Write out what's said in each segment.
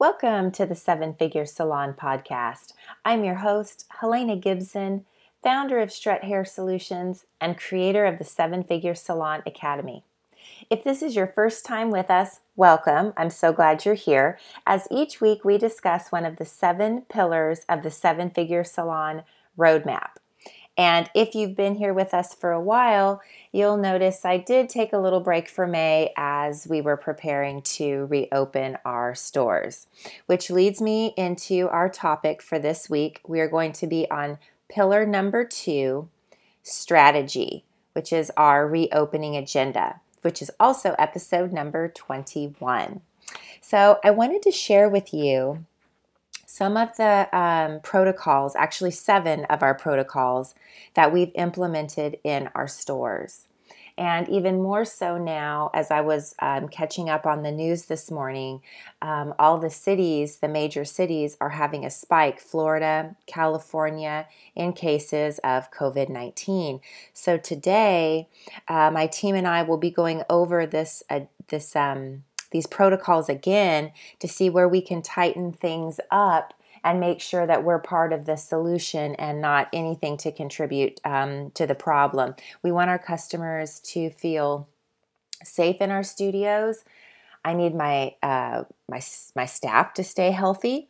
Welcome to the Seven Figure Salon podcast. I'm your host, Helena Gibson, founder of Strut Hair Solutions and creator of the Seven Figure Salon Academy. If this is your first time with us, welcome. I'm so glad you're here. As each week we discuss one of the seven pillars of the Seven Figure Salon roadmap. And if you've been here with us for a while, you'll notice I did take a little break for May as we were preparing to reopen our stores, which leads me into our topic for this week. We are going to be on pillar number two strategy, which is our reopening agenda, which is also episode number 21. So I wanted to share with you some of the um, protocols, actually, seven of our protocols that we've implemented in our stores. And even more so now, as I was um, catching up on the news this morning, um, all the cities, the major cities, are having a spike Florida, California, in cases of COVID 19. So today, uh, my team and I will be going over this, uh, this, um, these protocols again to see where we can tighten things up and make sure that we're part of the solution and not anything to contribute um, to the problem. We want our customers to feel safe in our studios. I need my uh, my my staff to stay healthy,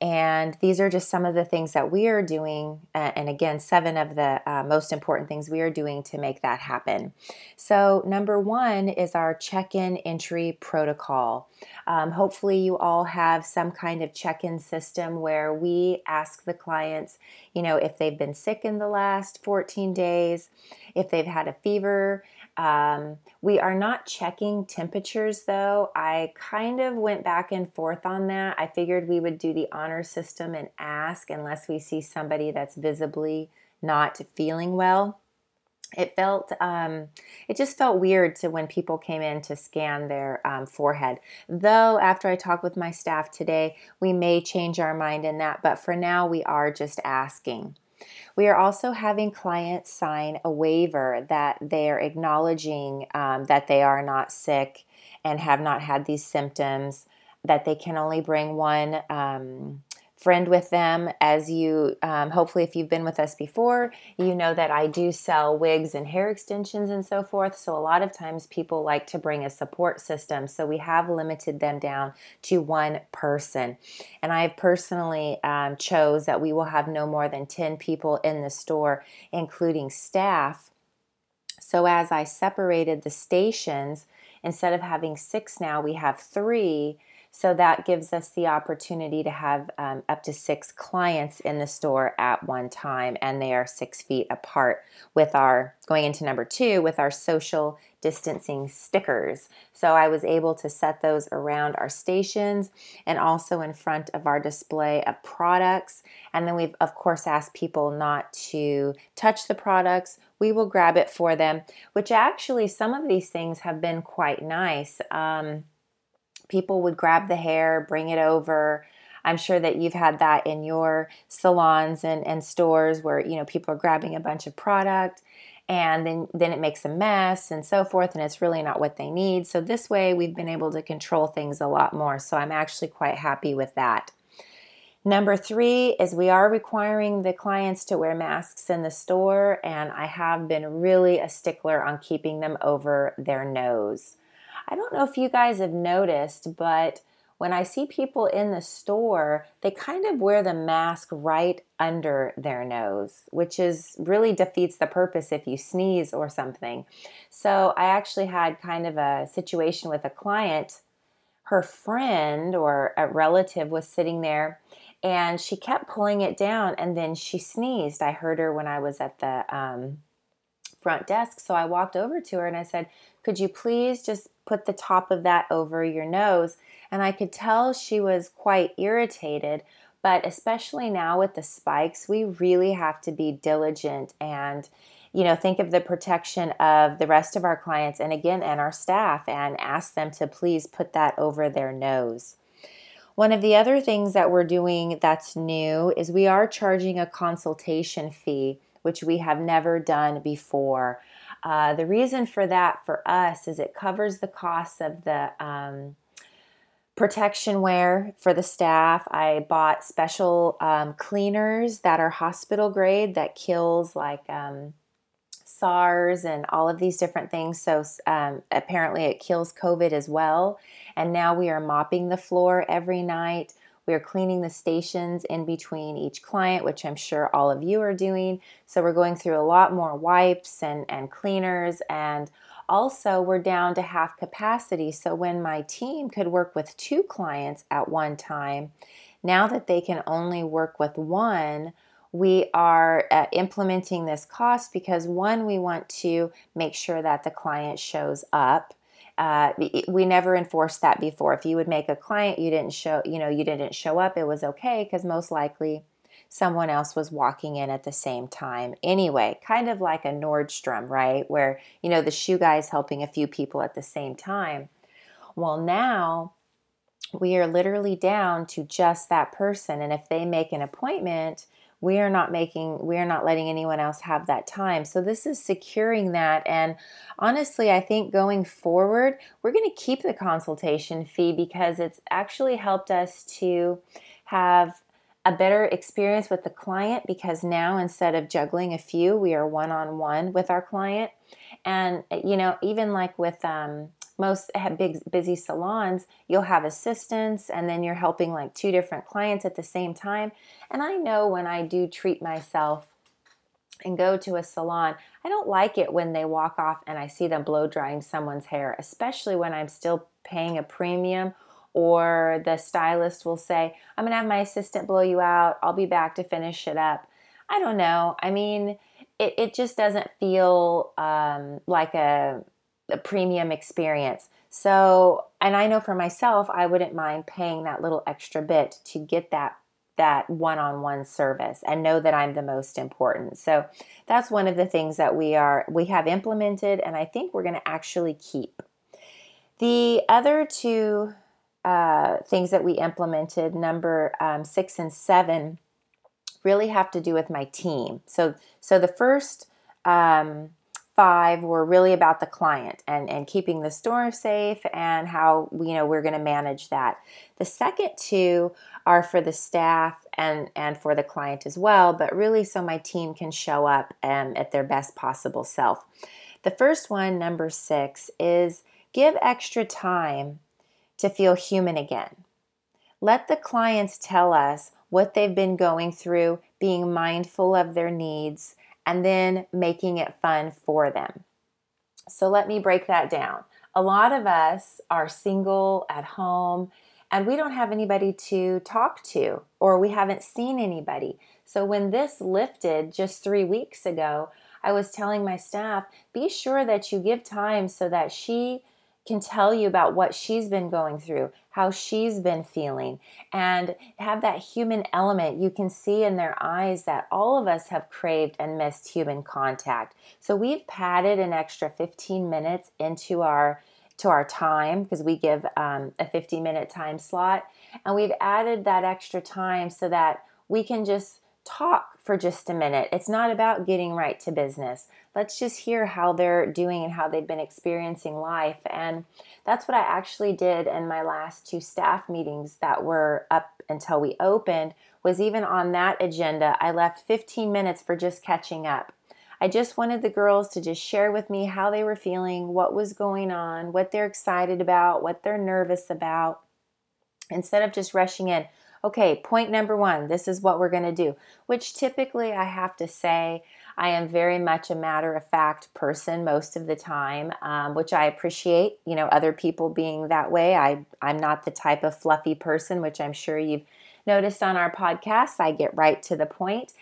and these are just some of the things that we are doing. Uh, and again, seven of the uh, most important things we are doing to make that happen. So, number one is our check in entry protocol. Um, hopefully, you all have some kind of check in system where we ask the clients, you know, if they've been sick in the last 14 days, if they've had a fever, um, we are not checking temperatures though. I kind of went back and forth on that. I figured we would do the honor system and ask unless we see somebody that's visibly not feeling well. It felt, um, it just felt weird to when people came in to scan their um, forehead. Though, after I talked with my staff today, we may change our mind in that, but for now, we are just asking. We are also having clients sign a waiver that they are acknowledging um, that they are not sick and have not had these symptoms, that they can only bring one um, friend with them as you um, hopefully if you've been with us before you know that i do sell wigs and hair extensions and so forth. So a lot of times people like to bring a support system. So we have limited them down to one person. And i have personally um, chose that we will have no more than 10 people in the store including staff. So as i separated the stations instead of having six now we have three so that gives us the opportunity to have um, up to six clients in the store at one time, and they are six feet apart. With our going into number two, with our social distancing stickers. So I was able to set those around our stations and also in front of our display of products. And then we've, of course, asked people not to touch the products. We will grab it for them, which actually some of these things have been quite nice. Um, people would grab the hair, bring it over. I'm sure that you've had that in your salons and, and stores where you know people are grabbing a bunch of product and then then it makes a mess and so forth and it's really not what they need. So this way we've been able to control things a lot more. So I'm actually quite happy with that. Number three is we are requiring the clients to wear masks in the store, and I have been really a stickler on keeping them over their nose. I don't know if you guys have noticed, but when I see people in the store, they kind of wear the mask right under their nose, which is really defeats the purpose if you sneeze or something. So I actually had kind of a situation with a client. Her friend or a relative was sitting there and she kept pulling it down and then she sneezed. I heard her when I was at the um, front desk. So I walked over to her and I said, Could you please just put the top of that over your nose. And I could tell she was quite irritated. But especially now with the spikes, we really have to be diligent and you know think of the protection of the rest of our clients and again and our staff and ask them to please put that over their nose. One of the other things that we're doing that's new is we are charging a consultation fee, which we have never done before. Uh, the reason for that for us is it covers the costs of the um, protection wear for the staff. I bought special um, cleaners that are hospital grade that kills like um, SARS and all of these different things. So um, apparently it kills COVID as well. And now we are mopping the floor every night. We are cleaning the stations in between each client, which I'm sure all of you are doing. So we're going through a lot more wipes and, and cleaners and also, we're down to half capacity. So, when my team could work with two clients at one time, now that they can only work with one, we are uh, implementing this cost because one, we want to make sure that the client shows up. Uh, we never enforced that before. If you would make a client, you didn't show, you know, you didn't show up, it was okay because most likely someone else was walking in at the same time. Anyway, kind of like a Nordstrom, right? Where, you know, the shoe guy is helping a few people at the same time. Well, now we are literally down to just that person. And if they make an appointment, we are not making we are not letting anyone else have that time so this is securing that and honestly i think going forward we're going to keep the consultation fee because it's actually helped us to have a better experience with the client because now instead of juggling a few, we are one on one with our client. And, you know, even like with um, most big busy salons, you'll have assistants and then you're helping like two different clients at the same time. And I know when I do treat myself and go to a salon, I don't like it when they walk off and I see them blow drying someone's hair, especially when I'm still paying a premium or the stylist will say, I'm going to have my assistant blow you out. I'll be back to finish it up. I don't know. I mean, it, it just doesn't feel um, like a, a premium experience. So, and I know for myself, I wouldn't mind paying that little extra bit to get that that one-on-one service and know that I'm the most important. So that's one of the things that we are we have implemented and I think we're going to actually keep. The other two uh, things that we implemented, number um, six and seven, really have to do with my team. So, so the first um, five were really about the client and, and keeping the store safe and how you know we're going to manage that. The second two are for the staff and and for the client as well, but really so my team can show up um, at their best possible self. The first one, number six, is give extra time to feel human again. Let the clients tell us what they've been going through, being mindful of their needs, and then making it fun for them. So let me break that down. A lot of us are single at home and we don't have anybody to talk to, or we haven't seen anybody. So when this lifted just three weeks ago, I was telling my staff be sure that you give time so that she can tell you about what she's been going through, how she's been feeling, and have that human element. You can see in their eyes that all of us have craved and missed human contact. So we've padded an extra 15 minutes into our to our time because we give um, a 50 minute time slot, and we've added that extra time so that we can just talk for just a minute. It's not about getting right to business. Let's just hear how they're doing and how they've been experiencing life. And that's what I actually did in my last two staff meetings that were up until we opened was even on that agenda. I left 15 minutes for just catching up. I just wanted the girls to just share with me how they were feeling, what was going on, what they're excited about, what they're nervous about, instead of just rushing in okay, point number one, this is what we're going to do, which typically I have to say, I am very much a matter of fact person most of the time, um, which I appreciate, you know, other people being that way. I, I'm not the type of fluffy person, which I'm sure you've noticed on our podcast. I get right to the point,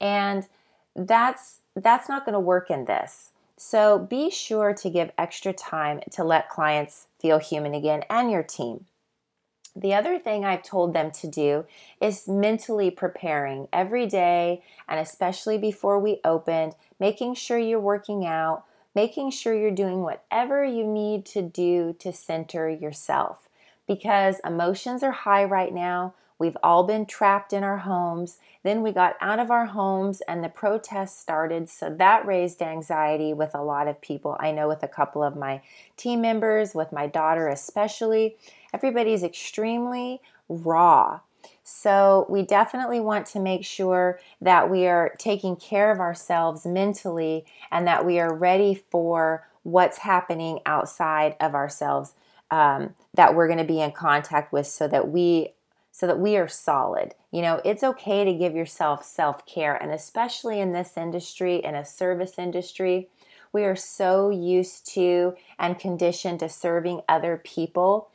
And that's that's not going to work in this. So be sure to give extra time to let clients feel human again and your team. The other thing I've told them to do is mentally preparing every day and especially before we opened, making sure you're working out, making sure you're doing whatever you need to do to center yourself because emotions are high right now. We've all been trapped in our homes. Then we got out of our homes and the protests started. So that raised anxiety with a lot of people. I know with a couple of my team members, with my daughter especially. everybody's extremely raw. So, we definitely want to make sure that we are taking care of ourselves mentally and that we are ready for what's happening outside of ourselves um, that we're going to be in contact with so that we so that we are solid. You know, it's okay to give yourself self-care and especially in this industry in a service industry, we are so used to and conditioned to serving other people.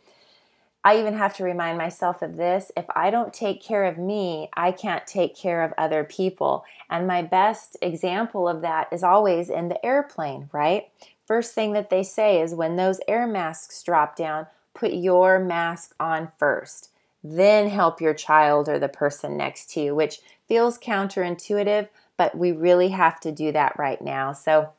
I even have to remind myself of this. If I don't take care of me, I can't take care of other people. And my best example of that is always in the airplane, right? First thing that they say is when those air masks drop down, put your mask on first. Then help your child or the person next to you, which feels counterintuitive, but we really have to do that right now. So,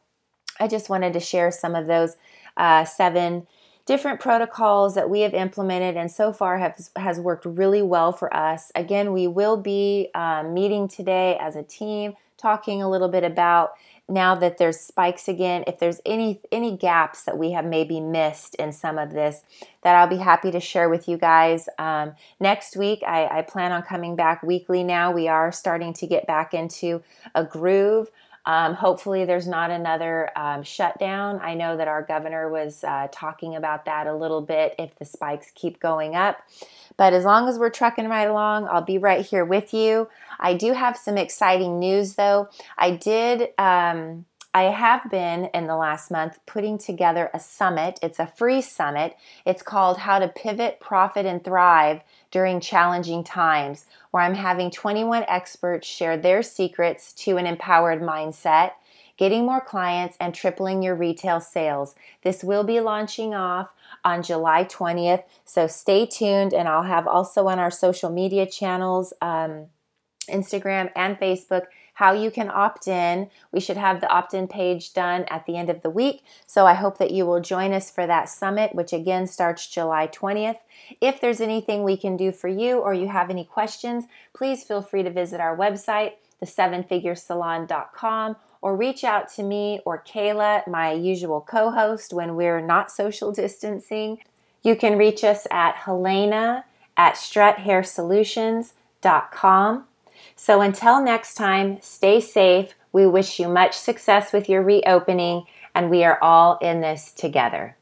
I just wanted to share some of those uh, seven different protocols that we have implemented and so far have, has worked really well for us. Again, we will be um, meeting today as a team, talking a little bit about now that there's spikes again if there's any any gaps that we have maybe missed in some of this that i'll be happy to share with you guys. Um, next week I, I plan on coming back weekly now. We are starting to get back into a groove um, hopefully, there's not another um, shutdown. I know that our governor was uh, talking about that a little bit if the spikes keep going up. But as long as we're trucking right along, I'll be right here with you. I do have some exciting news though. I did. Um, I have been in the last month putting together a summit. It's a free summit. It's called How to Pivot, Profit, and Thrive During Challenging Times, where I'm having 21 experts share their secrets to an empowered mindset, getting more clients, and tripling your retail sales. This will be launching off on July 20th, so stay tuned, and I'll have also on our social media channels. Um, Instagram and Facebook how you can opt in. We should have the opt in page done at the end of the week. So I hope that you will join us for that summit, which again starts July 20th. If there's anything we can do for you or you have any questions, please feel free to visit our website, the7figuresalon.com, or reach out to me or Kayla, my usual co host, when we're not social distancing. You can reach us at Helena at struthairsolutions.com. So until next time, stay safe. We wish you much success with your reopening, and we are all in this together.